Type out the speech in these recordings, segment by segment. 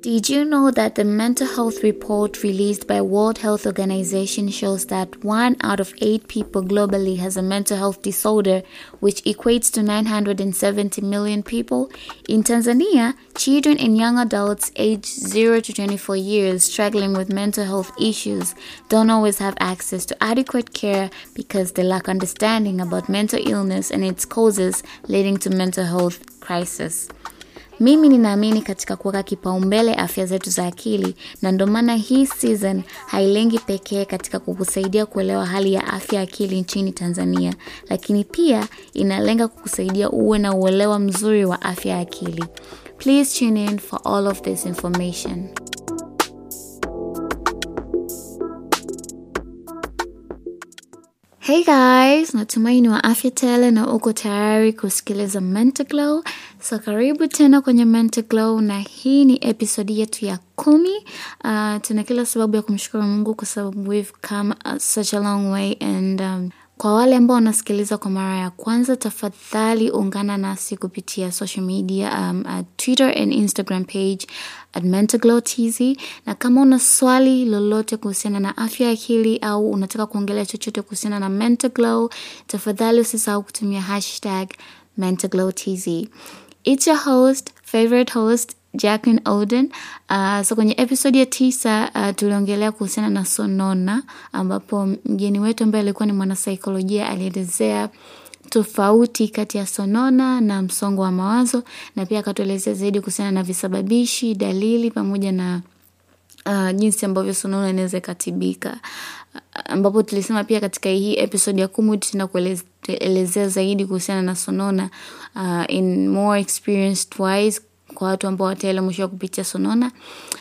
Did you know that the mental health report released by World Health Organization shows that 1 out of 8 people globally has a mental health disorder, which equates to 970 million people? In Tanzania, children and young adults aged 0 to 24 years struggling with mental health issues don't always have access to adequate care because they lack understanding about mental illness and its causes leading to mental health crisis. Mimi ninaamini katika kuweka kipaumbele afya zetu za akili, na ndio maana hii season hailengi pekee katika kukusaidia kuelewa hali ya afya ya akili nchini Tanzania, lakini pia inalenga kukusaidia uwe na uelewa mzuri wa afya ya akili. Please tune in for all of this information. Hey guys, natumaini wa afya tele na uko tayari kusikiliza Mental Glow. So karibu tena kwenye Mental Glow na hii ni episodi yetu ya kumi. Uh, tuna kila sababu ya kumshukuru Mungu kwa sababu we've come such a long way and um, kwa wale ambao wanasikiliza kwa mara ya kwanza, tafadhali ungana nasi kupitia social media um, at Twitter and Instagram page at Mentaglow TZ, na kama una swali lolote kuhusiana na afya ya akili au unataka kuongelea chochote kuhusiana na Mentaglow, tafadhali usisahau kutumia hashtag Mentaglow TZ. It's your host, favorite host Jacqueline Oden. Uh, so kwenye episodi ya tisa uh, tuliongelea kuhusiana na sonona, ambapo mgeni wetu ambaye alikuwa ni mwanasaikolojia alielezea tofauti kati ya sonona na msongo wa mawazo, na pia akatuelezea zaidi kuhusiana na visababishi, dalili pamoja na uh, jinsi ambavyo sonona inaweza ikatibika, ambapo tulisema pia katika hii episode ya kumi tutaenda kuelezea zaidi kuhusiana na sonona uh, in more experienced wise kwa watu ambao wataelimishwa kupitia sonona.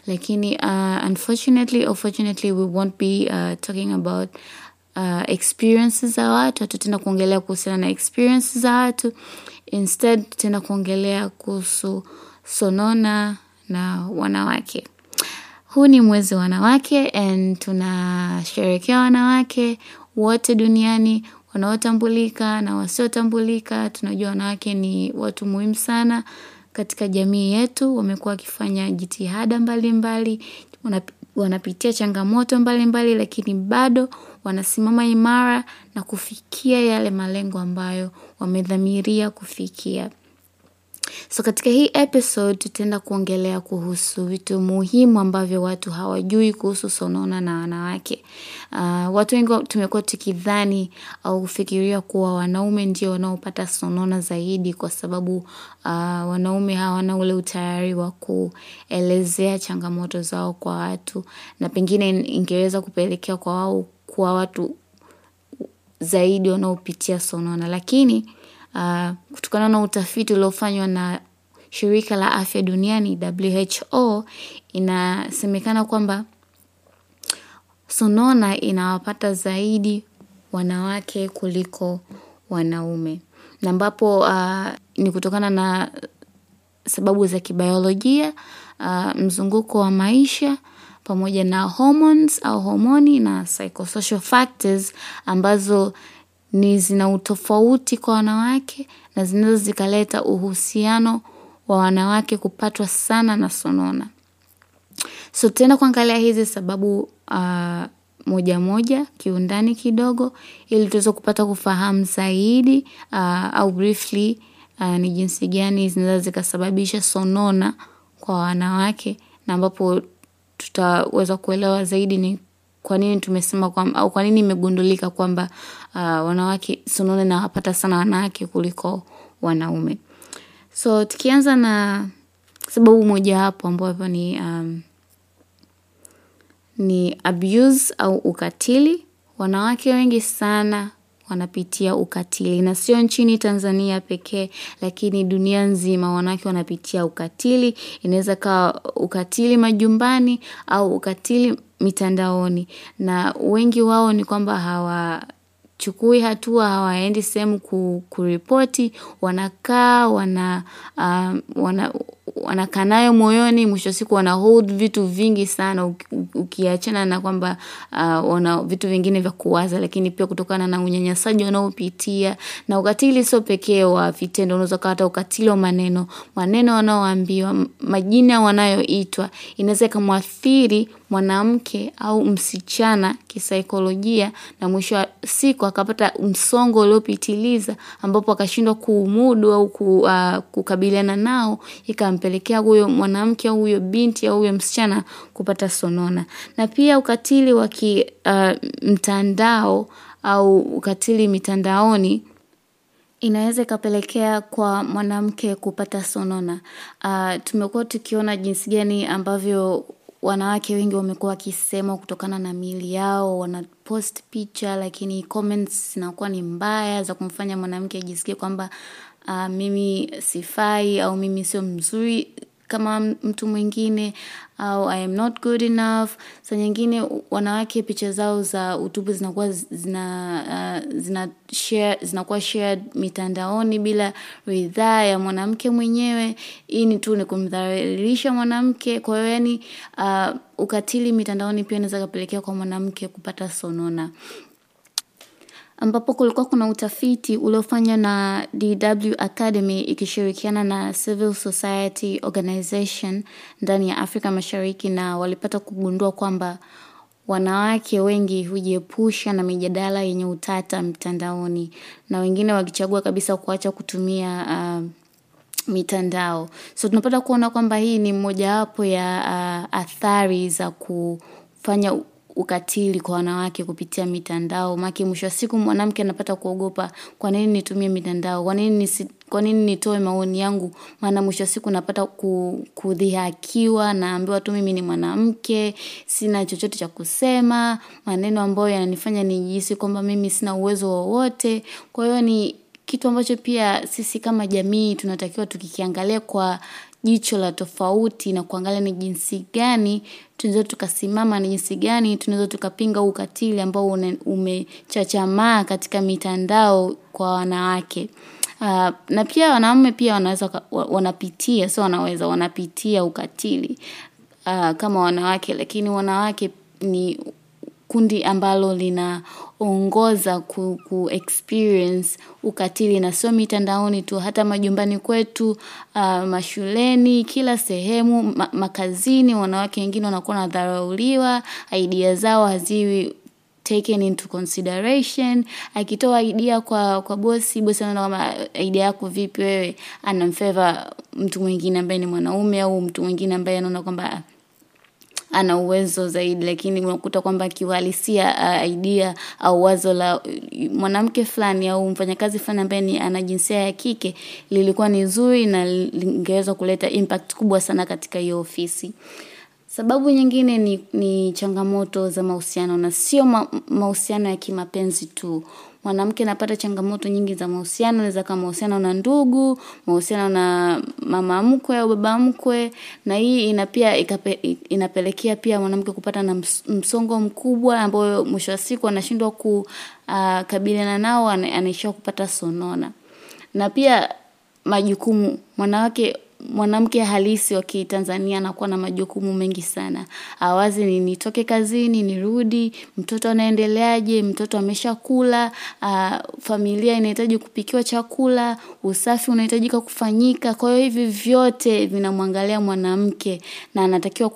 Lakini uh, unfortunately or fortunately we won't be uh, talking about uh, experiences za watu. Hatutaenda kuongelea kuhusiana na experiences za watu. Instead tutaenda kuongelea kuhusu sonona na wanawake. Huu ni mwezi wa wanawake and tunasherekea wanawake wote duniani wanaotambulika na wasiotambulika. Tunajua wanawake ni watu muhimu sana katika jamii yetu wamekuwa wakifanya jitihada mbalimbali mbali, wanapitia changamoto mbalimbali mbali, lakini bado wanasimama imara na kufikia yale malengo ambayo wamedhamiria kufikia so katika hii episode tutaenda kuongelea kuhusu vitu muhimu ambavyo watu hawajui kuhusu sonona na wanawake. Uh, watu wengi tumekuwa tukidhani au kufikiria kuwa wanaume ndio wanaopata sonona zaidi kwa sababu uh, wanaume hawana ule utayari wa kuelezea changamoto zao kwa watu na pengine ingeweza kupelekea kwa wao kuwa watu zaidi wanaopitia sonona. Lakini uh, kutokana na utafiti uliofanywa na shirika la afya duniani WHO inasemekana kwamba sonona inawapata zaidi wanawake kuliko wanaume. Na ambapo uh, ni kutokana na sababu za kibiolojia uh, mzunguko wa maisha pamoja na hormones au homoni na psychosocial factors ambazo ni zina utofauti kwa wanawake na zinaweza zikaleta uhusiano wa wanawake kupatwa sana na sonona. So tena kuangalia hizi sababu uh, moja moja kiundani kidogo ili tuweze kupata kufahamu zaidi uh, au briefly uh, ni jinsi gani zinaweza zikasababisha sonona kwa wanawake na ambapo tutaweza kuelewa zaidi ni kwa nini tumesema au kwa nini imegundulika kwamba uh, wanawake sonona nawapata sana wanawake kuliko wanaume. So tukianza na sababu mojawapo ambapo ni um, ni abuse au ukatili wanawake wengi sana wanapitia ukatili. Na sio nchini Tanzania pekee, lakini dunia nzima wanawake wanapitia ukatili. Inaweza kawa ukatili majumbani au ukatili mitandaoni, na wengi wao ni kwamba hawachukui hatua, hawaendi sehemu ku, kuripoti, wanakaa wana, uh, wana wanakaa nayo moyoni, mwisho siku wana hold vitu vingi sana, ukiachana na kwamba uh, wana vitu vingine vya kuwaza, lakini pia kutokana na unyanyasaji wanaopitia na ukatili sio pekee wa vitendo, unaweza kuwa hata ukatili wa maneno, maneno wanaoambiwa, majina wanayoitwa, inaweza ikamwathiri mwanamke au msichana kisaikolojia, na mwisho wa siku akapata msongo uliopitiliza, ambapo akashindwa kuumudu au ku, uh, kukabiliana nao, ikampelekea huyo mwanamke au huyo binti au huyo msichana kupata sonona. Na pia ukatili wa kimtandao au ukatili mitandaoni inaweza ikapelekea kwa mwanamke kupata sonona. Tumekuwa tukiona jinsi gani ambavyo wanawake wengi wamekuwa wakisema kutokana na miili yao, wanapost picha lakini comments zinakuwa ni mbaya za kumfanya mwanamke ajisikie kwamba mimi sifai au mimi sio mzuri kama mtu mwingine au I am not good enough. sa nyingine wanawake picha zao za utupu zinakuwa zina zina share zinakuwa shared mitandaoni bila ridhaa ya mwanamke mwenyewe. Hii ni tu ni kumdhalilisha mwanamke kwa hiyo yaani ukatili mitandaoni pia unaweza kapelekea kwa mwanamke kupata sonona. Ambapo kulikuwa kuna utafiti uliofanywa na DW Academy ikishirikiana na Civil Society Organization ndani ya Afrika mashariki na walipata kugundua kwamba wanawake wengi hujiepusha na mijadala yenye utata mtandaoni na wengine wakichagua kabisa kuacha kutumia mitandao. So tunapata kuona kwamba hii ni mojawapo ya athari za kufanya ukatili kwa wanawake kupitia mitandao. make mwisho wa siku mwanamke anapata kuogopa kwa nini nitumie mitandao, kwa nini nitoe maoni yangu, maana mwisho wa siku napata kudhihakiwa naambiwa tu mimi ni mwanamke, sina chochote cha kusema, maneno ambayo yananifanya nijihisi kwamba mimi sina uwezo wowote. Kwa hiyo ni kitu ambacho pia sisi kama jamii tunatakiwa tukikiangalia kwa jicho la tofauti na kuangalia ni jinsi gani tunaweza tukasimama ni jinsi gani tunaweza tukapinga ukatili ambao umechachamaa katika mitandao kwa wanawake. Na pia wanaume pia wanaweza wanapitia, sio wanaweza wanapitia ukatili kama wanawake lakini wanawake ni kundi ambalo linaongoza kuexperience ukatili na sio mitandaoni tu hata majumbani kwetu, mashuleni, kila sehemu, makazini, wanawake wengine wanakuwa wanadharauliwa, idea zao haziwi taken into consideration, akitoa idea kwa bosi, bosi anaona kama idea yako vipi wewe? Anamfavor mtu mwingine ambaye ni mwanaume au mtu mwingine ambaye anaona kwamba ana uwezo zaidi lakini unakuta kwamba kiuhalisia idea au wazo la mwanamke fulani au mfanyakazi fulani ambaye ni ana jinsia ya kike lilikuwa ni zuri na lingeweza kuleta impact kubwa sana katika hiyo ofisi. Sababu nyingine ni, ni changamoto za mahusiano na sio mahusiano ya kimapenzi tu. Mwanamke anapata changamoto nyingi za mahusiano, naweza kama mahusiano na ndugu, mahusiano na mama mkwe au baba mkwe na hii ina pia inapelekea pia mwanamke kupata na msongo mkubwa ambayo mwisho wa siku anashindwa kukabiliana nao anaishia kupata sonona. Na pia majukumu mwanawake mwanamke halisi wa kitanzania anakuwa na majukumu mengi sana. Awazi ni nitoke kazini, nirudi, mtoto anaendeleaje, mtoto ameshakula, familia inahitaji kupikiwa chakula, usafi unahitajika kufanyika. Kwa hiyo hivi vyote vinamwangalia mwanamke na anatakiwa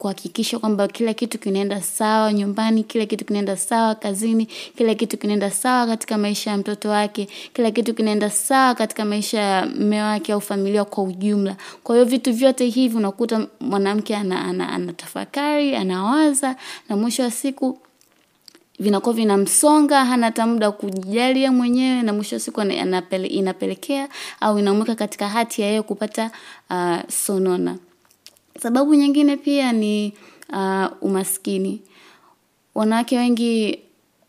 kuhakikisha kwamba kila kitu kinaenda sawa nyumbani, kila kitu kinaenda sawa kazini, kila kitu kinaenda sawa katika maisha ya mtoto wake, kila kitu kinaenda sawa katika maisha ya mume wake au familia kwa ujumla. Kwa hiyo vitu vyote hivi unakuta mwanamke anatafakari, anawaza na mwisho wa siku vinakuwa vinamsonga, hana hata muda wa kujijalia mwenyewe na mwisho wa siku inapelekea au inamweka katika hati ya yeye kupata sonona. Sababu nyingine pia ni umaskini. Wanawake wengi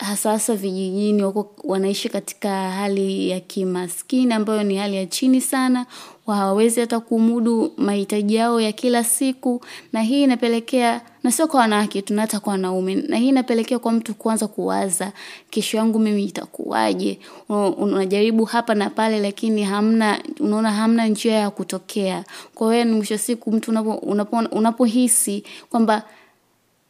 hasa hasa vijijini wako wanaishi katika hali ya kimaskini ambayo ni hali ya chini sana. Hawawezi hata kumudu mahitaji yao ya kila siku. Na hii inapelekea na sio kwa wanawake tu hata kwa wanaume. Na hii inapelekea kwa mtu kuanza kuwaza kesho yangu mimi itakuwaje? Unajaribu hapa na pale lakini hamna unaona hamna njia ya kutokea. Kwa hiyo mwisho siku mtu unapo unapohisi unapo kwamba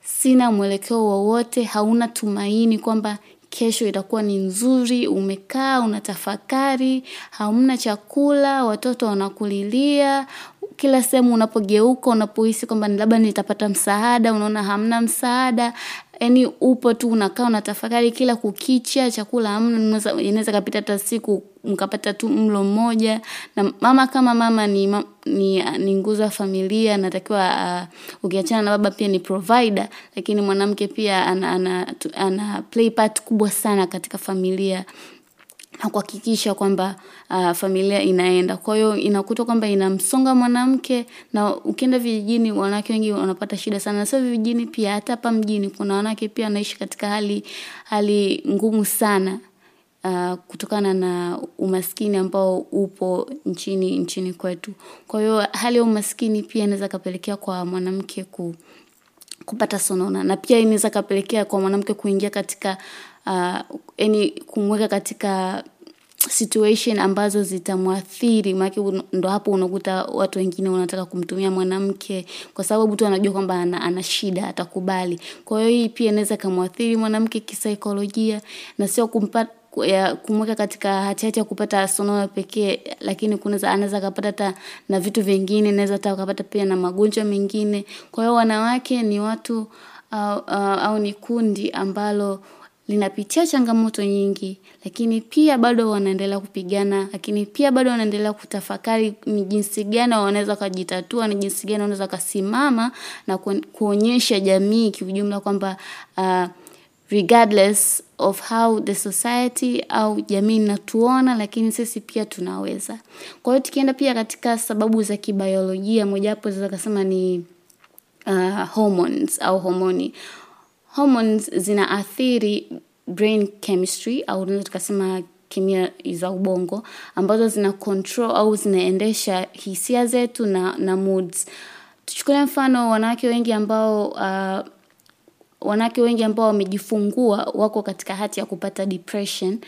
sina mwelekeo wowote hauna tumaini kwamba kesho itakuwa ni nzuri umekaa unatafakari hamna chakula watoto wanakulilia kila sehemu unapogeuka unapohisi kwamba labda nitapata msaada unaona hamna msaada yani upo tu unakaa unatafakari kila kukicha chakula hamna inaweza kapita hata siku mkapata tu mlo mmoja. Na mama kama mama ni ni, ni nguzo ya familia natakiwa uh, ukiachana na baba pia ni provider lakini mwanamke pia ana, ana, ana play part kubwa sana katika familia na kuhakikisha kwamba uh, familia inaenda. Kwa hiyo inakuta kwamba inamsonga mwanamke na ukienda vijijini wanawake wengi wanapata shida sana. Sio vijijini pia hata hapa mjini kuna wanawake pia wanaishi katika hali hali ngumu sana uh, kutokana na umaskini ambao upo nchini nchini kwetu. Kwa hiyo hali ya umaskini pia inaweza kapelekea kwa mwanamke ku kupata sonona. Na pia inaweza kapelekea kwa mwanamke kuingia katika uh, yani kumweka katika situation ambazo zitamwathiri maanake ndo hapo unakuta watu wengine wanataka kumtumia mwanamke kwa sababu tu anajua kwamba ana, ana shida atakubali. Kwa hiyo hii pia inaweza ikamwathiri mwanamke kisaikolojia na sio kumweka katika hatihati ya kupata sonona pekee lakini anaweza akapata hata na vitu vingine naweza hata akapata pia na magonjwa mengine. Kwa hiyo wanawake ni watu au, au, au ni kundi ambalo linapitia changamoto nyingi lakini pia bado wanaendelea kupigana lakini pia bado wanaendelea kutafakari ni jinsi gani wanaweza wakajitatua ni jinsi gani wanaweza wakasimama na kuonyesha jamii kiujumla kwamba uh, regardless of how the society au jamii inatuona lakini sisi pia tunaweza. Kwa hiyo tukienda pia katika sababu za kibiolojia mojawapo zaweza kasema ni uh, hormones au homoni hormones zinaathiri brain chemistry au unaweza tukasema kemia za ubongo ambazo zina control au zinaendesha hisia zetu na, na moods. Tuchukulia mfano wanawake wengi ambao uh, wanawake wengi ambao wamejifungua wako katika hati ya kupata depression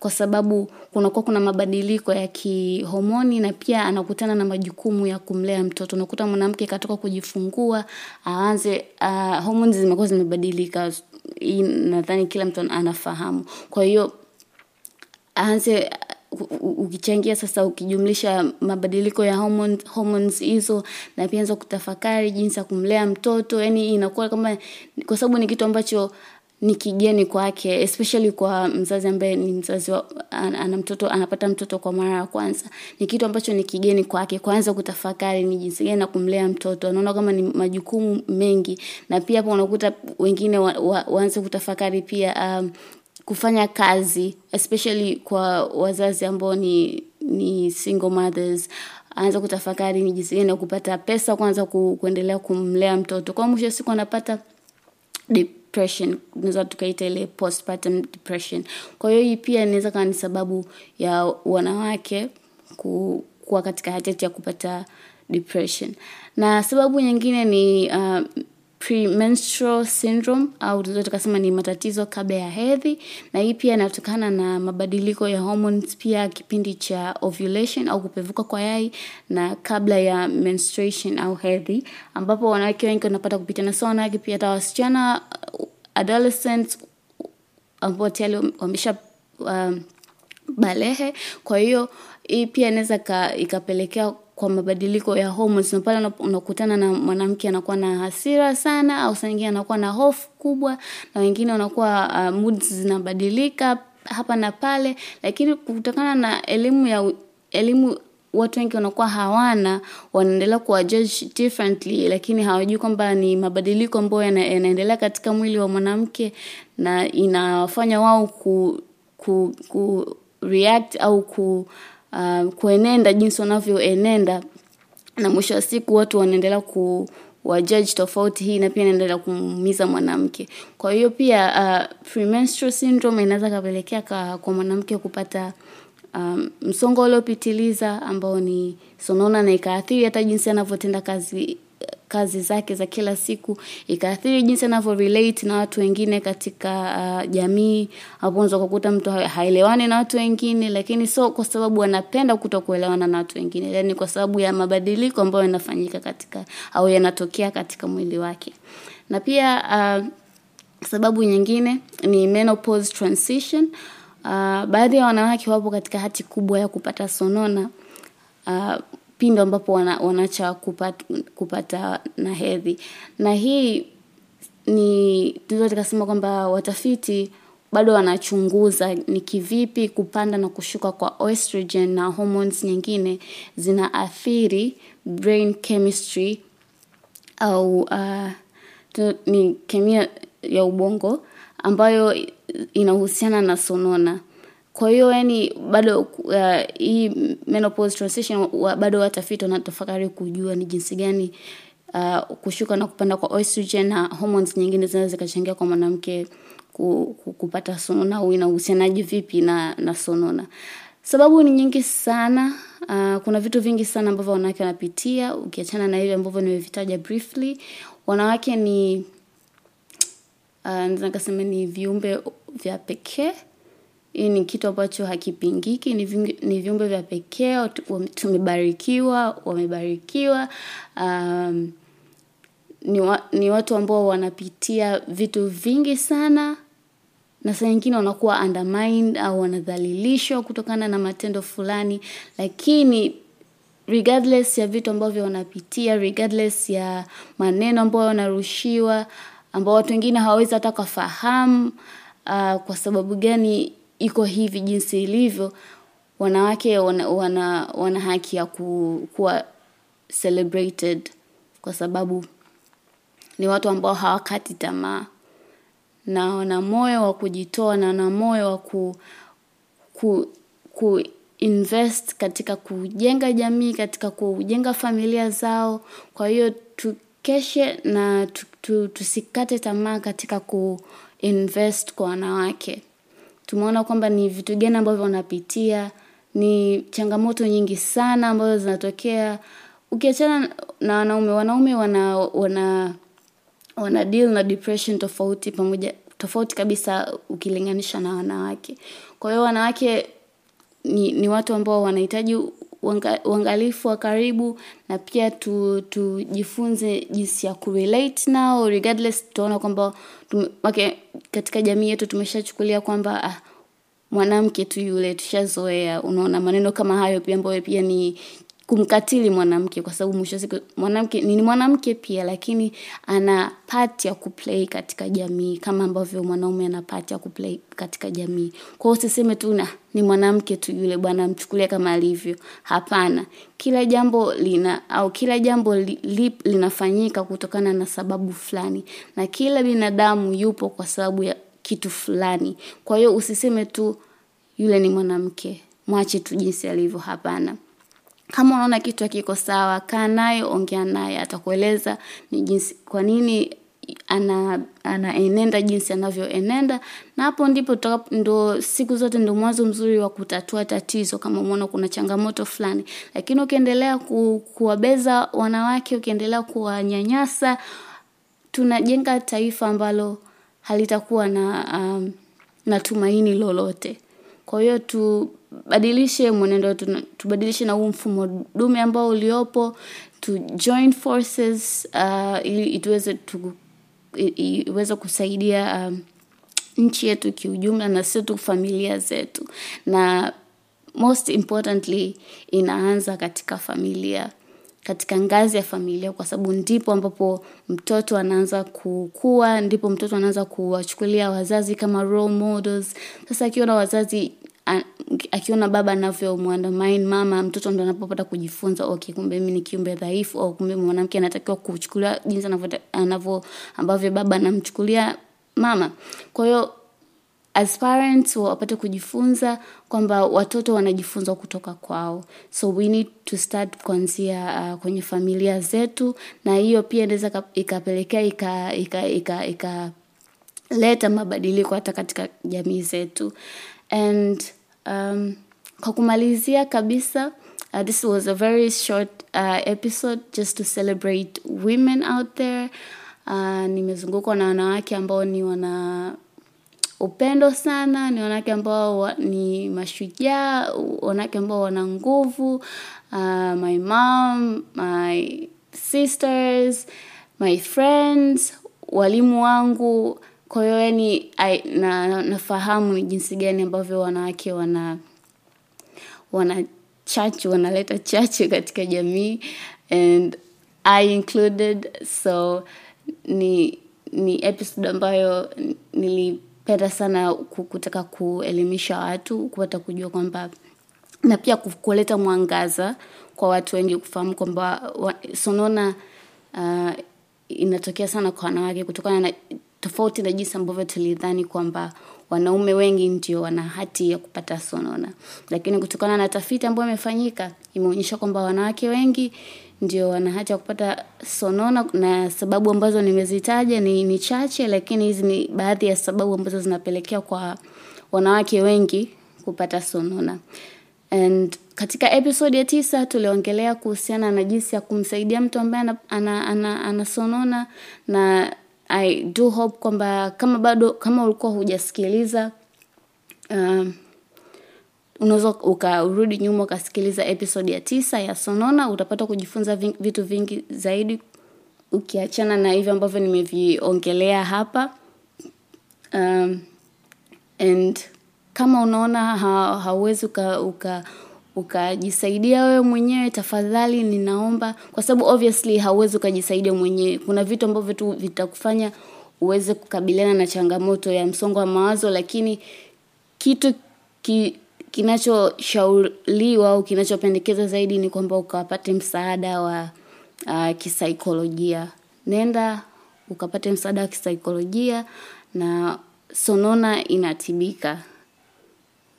kwa sababu kunakuwa kuna mabadiliko ya kihomoni na pia anakutana na majukumu ya kumlea mtoto. Unakuta mwanamke katoka kujifungua aanze uh, homoni zimekuwa zimebadilika. Hii nadhani kila mtu anafahamu. Kwa hiyo aanze ukichangia sasa ukijumlisha mabadiliko ya hormones, hormones hizo na pia anza kutafakari jinsi ya kumlea mtoto. Yani inakuwa kama kwa sababu ni kitu ambacho ni kigeni kwake especially kwa mzazi ambaye ni mzazi wa, ana mtoto anapata mtoto kwa mara ya kwanza. Ni kitu ambacho ni kigeni kwake kwanza kutafakari ni jinsi gani na kumlea mtoto. Anaona kama ni majukumu mengi. Na pia hapo unakuta wengine wa, wa, waanze kutafakari pia um, kufanya kazi especially kwa wazazi ambao ni ni single mothers. Aanza kutafakari ni jinsi gani ya kupata pesa kwanza ku, kuendelea kumlea mtoto. Kwa mwisho siku anapata depression tunaweza tukaita ile postpartum depression. Kwa hiyo hii pia inaweza kawa ni sababu ya wanawake ku, kuwa katika hatati ya kupata depression. Na sababu nyingine ni uh, premenstrual syndrome au tunaweza tukasema ni matatizo kabla ya hedhi. Na hii pia inatokana na mabadiliko ya hormones pia kipindi cha ovulation au kupevuka kwa yai na kabla ya menstruation au hedhi ambapo wanawake wengi wanapata kupitia. Na sio wanawake pia hata wasichana adolescents ambao tayari wamesha um, balehe. Kwa hiyo hii pia inaweza ikapelekea kwa mabadiliko ya hormones. Na pale unakutana na mwanamke anakuwa na hasira sana au saa anakuwa na hofu kubwa na wengine wanakuwa uh, moods zinabadilika hapa na pale. Lakini kutokana na elimu ya elimu watu wengi wanakuwa hawana wanaendelea kuwa differently lakini hawajui kwamba ni mabadiliko ambayo yanaendelea katika mwili wa mwanamke na inafanya wao ku, ku, ku react au ku uh, kuenenda jinsi wanavyoenenda na mwisho wa siku watu wanaendelea ku wajudge tofauti, hii na pia inaendelea kumuumiza mwanamke. Kwa hiyo pia uh, syndrome inaweza kapelekea kwa mwanamke kupata um, msongo uliopitiliza ambao ni sonona na ikaathiri hata jinsi anavyotenda kazi kazi zake za kila siku, ikaathiri jinsi anavyo na watu wengine katika uh, jamii. Hapo unaweza kukuta mtu haelewani na watu wengine, lakini so kwa sababu anapenda kutokuelewana na watu wengine, yani kwa sababu ya mabadiliko ambayo yanafanyika katika au yanatokea katika mwili wake. Na pia uh, sababu nyingine ni menopause transition. Uh, baadhi ya wanawake wapo katika hati kubwa ya kupata sonona. Uh, pindo ambapo wana, wanaacha kupata, kupata na hedhi, na hii ni tunaweza tukasema kwamba watafiti bado wanachunguza ni kivipi kupanda na kushuka kwa estrogen na hormones nyingine zinaathiri brain chemistry au uh, ni kemia ya ubongo ambayo inahusiana na sonona. Kwa hiyo yani bado uh, hii menopause transition wa, bado watafiti wanatafakari kujua ni jinsi gani uh, kushuka na kupanda kwa estrogen na hormones nyingine zinaweza zikachangia kwa mwanamke ku, ku, kupata sonona au inahusianaje vipi na, na sonona. Sababu ni nyingi sana. Uh, kuna vitu vingi sana ambavyo wanawake wanapitia ukiachana na hivi ambavyo nimevitaja briefly. Wanawake ni naweza nikasema ni viumbe vya pekee. Hii ni kitu ambacho hakipingiki, ni, ni viumbe vya pekee, tumebarikiwa, wamebarikiwa. Um, ni, wa, ni watu ambao wanapitia vitu vingi sana, na saa nyingine wanakuwa undermined au wanadhalilishwa kutokana na matendo fulani, lakini regardless ya vitu ambavyo wanapitia, regardless ya maneno ambayo wanarushiwa, ambao watu wengine hawawezi hata kafahamu uh, kwa sababu gani iko hivi jinsi ilivyo, wanawake wana, wana, wana haki ya ku, kuwa celebrated kwa sababu ni watu ambao hawakati tamaa na wana moyo wa kujitoa na wana moyo wa ku, ku, ku invest katika kujenga jamii, katika kujenga familia zao. Kwa hiyo tukeshe na tu, tu, tusikate tamaa katika kuinvest kwa wanawake tumeona kwamba ni vitu gani ambavyo wanapitia, ni changamoto nyingi sana ambazo zinatokea. Ukiachana na wanaume, wanaume wana wana wana deal na depression tofauti pamoja tofauti kabisa ukilinganisha na wanawake. Kwa hiyo wanawake ni, ni watu ambao wanahitaji uangalifu wa karibu na pia tu tujifunze jinsi ya kurelate nao regardless tutaona kwamba okay, katika jamii yetu tumeshachukulia kwamba ah, mwanamke tu yule tushazoea unaona maneno kama hayo pia ambayo pia ni kumkatili mwanamke kwa sababu mwisho siku mwanamke ni mwanamke pia lakini ana pati ya kuplay katika jamii kama ambavyo mwanaume ana pati ya kuplay katika jamii. kwao usiseme tu na ni mwanamke tu yule bwana mchukulia kama alivyo. Hapana. Kila jambo lina au kila jambo li, li, linafanyika kutokana na sababu fulani na kila binadamu yupo kwa sababu ya kitu fulani. Kwa hiyo usiseme tu yule ni mwanamke. Mwache tu jinsi alivyo hapana. Kama unaona kitu hakiko sawa, kaa naye, ongea naye, atakueleza ni jinsi kwa nini ana anaenenda jinsi anavyoenenda, na hapo ndipo ndo siku zote ndo mwanzo mzuri wa kutatua tatizo, kama umeona kuna changamoto fulani. Lakini ukiendelea ku, kuwabeza wanawake, ukiendelea kuwanyanyasa, tunajenga taifa ambalo halitakuwa na um, na tumaini lolote. Kwa hiyo tubadilishe mwenendo tubadilishe na huu mfumo dume ambao uliopo, tu join forces uh, ili ituweze tu, iweze kusaidia um, nchi yetu kiujumla na sio tu familia zetu, na most importantly inaanza katika familia katika ngazi ya familia, kwa sababu ndipo ambapo mtoto anaanza kukua, ndipo mtoto anaanza kuwachukulia wazazi kama role models. Sasa akiona wazazi akiona baba anavyomwandamain mama, mtoto ndo anapopata kujifunza, okay, kumbe mi ni kiumbe dhaifu, au kumbe mwanamke anatakiwa kuchukuliwa jinsi anavyo ambavyo baba anamchukulia mama. Kwa hiyo as parents wapate kujifunza kwamba watoto wanajifunza kutoka kwao so we need to start kuanzia uh, kwenye familia zetu na hiyo pia inaweza ikapelekea ika, ika, ika, ika leta mabadiliko hata katika jamii zetu and um, kwa kumalizia kabisa uh, this was a very short uh, episode just to celebrate women out there. Uh, nimezungukwa na wanawake ambao ni wana upendo sana ni wanawake ambao ni mashujaa wanawake ambao wana nguvu uh, my mom my sisters my friends walimu wangu kwa hiyo yani na, nafahamu ni jinsi gani ambavyo wanawake wana wana chachu wanaleta chachu katika jamii and i included so ni ni episode ambayo nilipenda sana kutaka kuelimisha watu kupata kujua kwamba na pia kuleta mwangaza kwa watu wengi kufahamu kwamba sonona uh, inatokea sana kwa wanawake kutokana na tofauti na jinsi ambavyo tulidhani kwamba wanaume wengi ndio wana hati ya kupata sonona. Lakini kutokana na tafiti ambayo imefanyika imeonyesha kwamba wanawake wengi ndio wana hati ya kupata sonona na sababu ambazo nimezitaja ni, ni chache lakini hizi ni baadhi ya sababu ambazo zinapelekea kwa wanawake wengi kupata sonona. And katika episode ya tisa tuliongelea kuhusiana na jinsi ya kumsaidia mtu ambaye ana, ana, ana, ana na i do hope kwamba kama bado kama ulikuwa hujasikiliza um, unaweza ukarudi nyuma ukasikiliza episode ya tisa ya sonona utapata kujifunza ving, vitu vingi zaidi ukiachana na hivyo ambavyo nimeviongelea hapa. Um, and kama unaona ha, hauwezi uka, uka ukajisaidia wewe mwenyewe tafadhali ninaomba. Kwa sababu obviously hauwezi ukajisaidia mwenyewe. Kuna vitu ambavyo tu vitakufanya uweze kukabiliana na changamoto ya msongo wa mawazo lakini kitu ki, kinachoshauriwa au kinachopendekezwa zaidi ni kwamba ukapate msaada wa uh, kisaikolojia. Nenda ukapate msaada wa kisaikolojia na sonona inatibika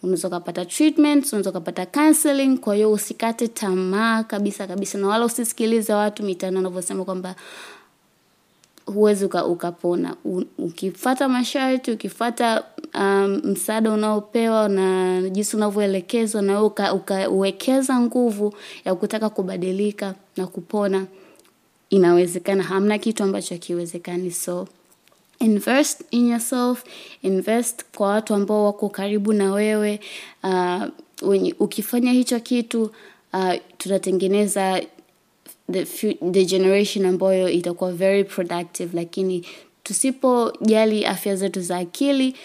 unaweza ukapata treatment unaweza ukapata counseling kwa hiyo usikate tamaa kabisa kabisa na wala usisikilize watu mitano wanavyosema kwamba huwezi uka, ukapona. Ukifata masharti ukifata um, msaada unaopewa na jinsi unavyoelekezwa na uka, ukawekeza nguvu ya kutaka kubadilika na kupona inawezekana. Hamna kitu ambacho hakiwezekani so invest in yourself invest kwa watu ambao wako karibu na wewe uh, wenye, ukifanya hicho kitu uh, tunatengeneza the, the generation ambayo itakuwa very productive. Lakini tusipojali afya zetu za akili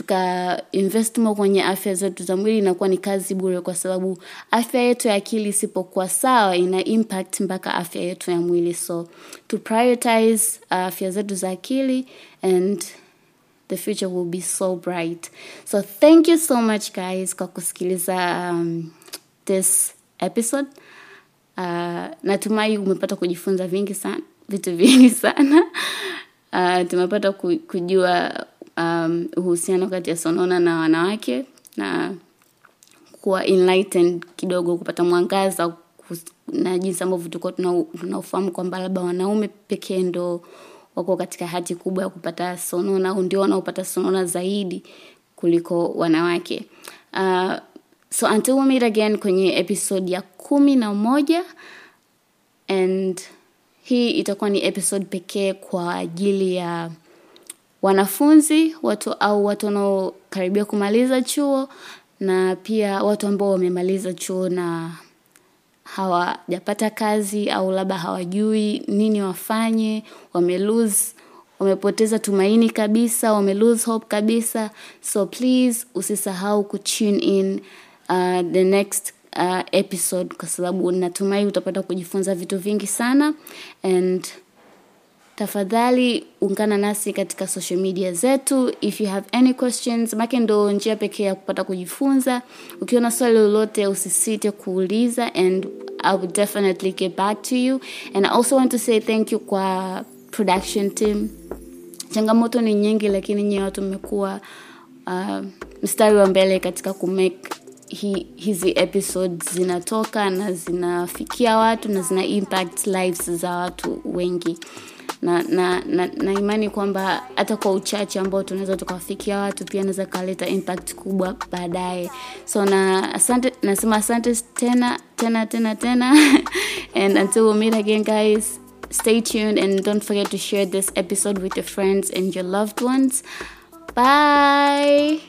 tuka kwenye afya zetu za mwili inakuwa ni kazi bure kwa sababu afya yetu ya akili isipokuwa sawa ina impact mpaka afya yetu ya mwili. So to prioritize afya zetu za akili and the future will be so bright. So thank you so much guys kwa kusikiliza um, this episode. Uh, natumai umepata kujifunza vingi sana vitu vingi sana. Uh, tumepata kujua um, uhusiano kati ya sonona na wanawake na kuwa enlightened kidogo kupata mwangaza na jinsi ambavyo tulikuwa tunaufahamu kwamba labda wanaume pekee ndo wako katika hati kubwa ya kupata sonona au ndio wanaopata sonona zaidi kuliko wanawake. Uh, so until we meet again kwenye episode ya kumi na moja and hii itakuwa ni episode pekee kwa ajili ya wanafunzi watu au watu wanaokaribia kumaliza chuo na pia watu ambao wamemaliza chuo na hawajapata kazi au labda hawajui nini wafanye wame wamepoteza tumaini kabisa wamelose hope kabisa. So please usisahau kutune in uh, the next uh, episode kwa sababu natumai utapata kujifunza vitu vingi sana. And tafadhali ungana nasi katika social media zetu. If you have any questions make ndo njia pekee ya kupata kujifunza. Ukiwa na swali lolote usisite kuuliza and i will definitely get back to you. And i also want to say thank you kwa production team. Changamoto ni nyingi lakini nyewe watu mmekuwa uh, mstari wa mbele katika kumake hi, hizi episodes zinatoka na zinafikia watu na zina impact lives za watu wengi na na, na, na imani kwamba hata kwa uchache ambao tunaweza tukawafikia watu pia naweza kaleta impact kubwa baadaye. So na asante nasema asante tena tena tena tena. And until we meet again guys stay tuned and don't forget to share this episode with your friends and your loved ones. Bye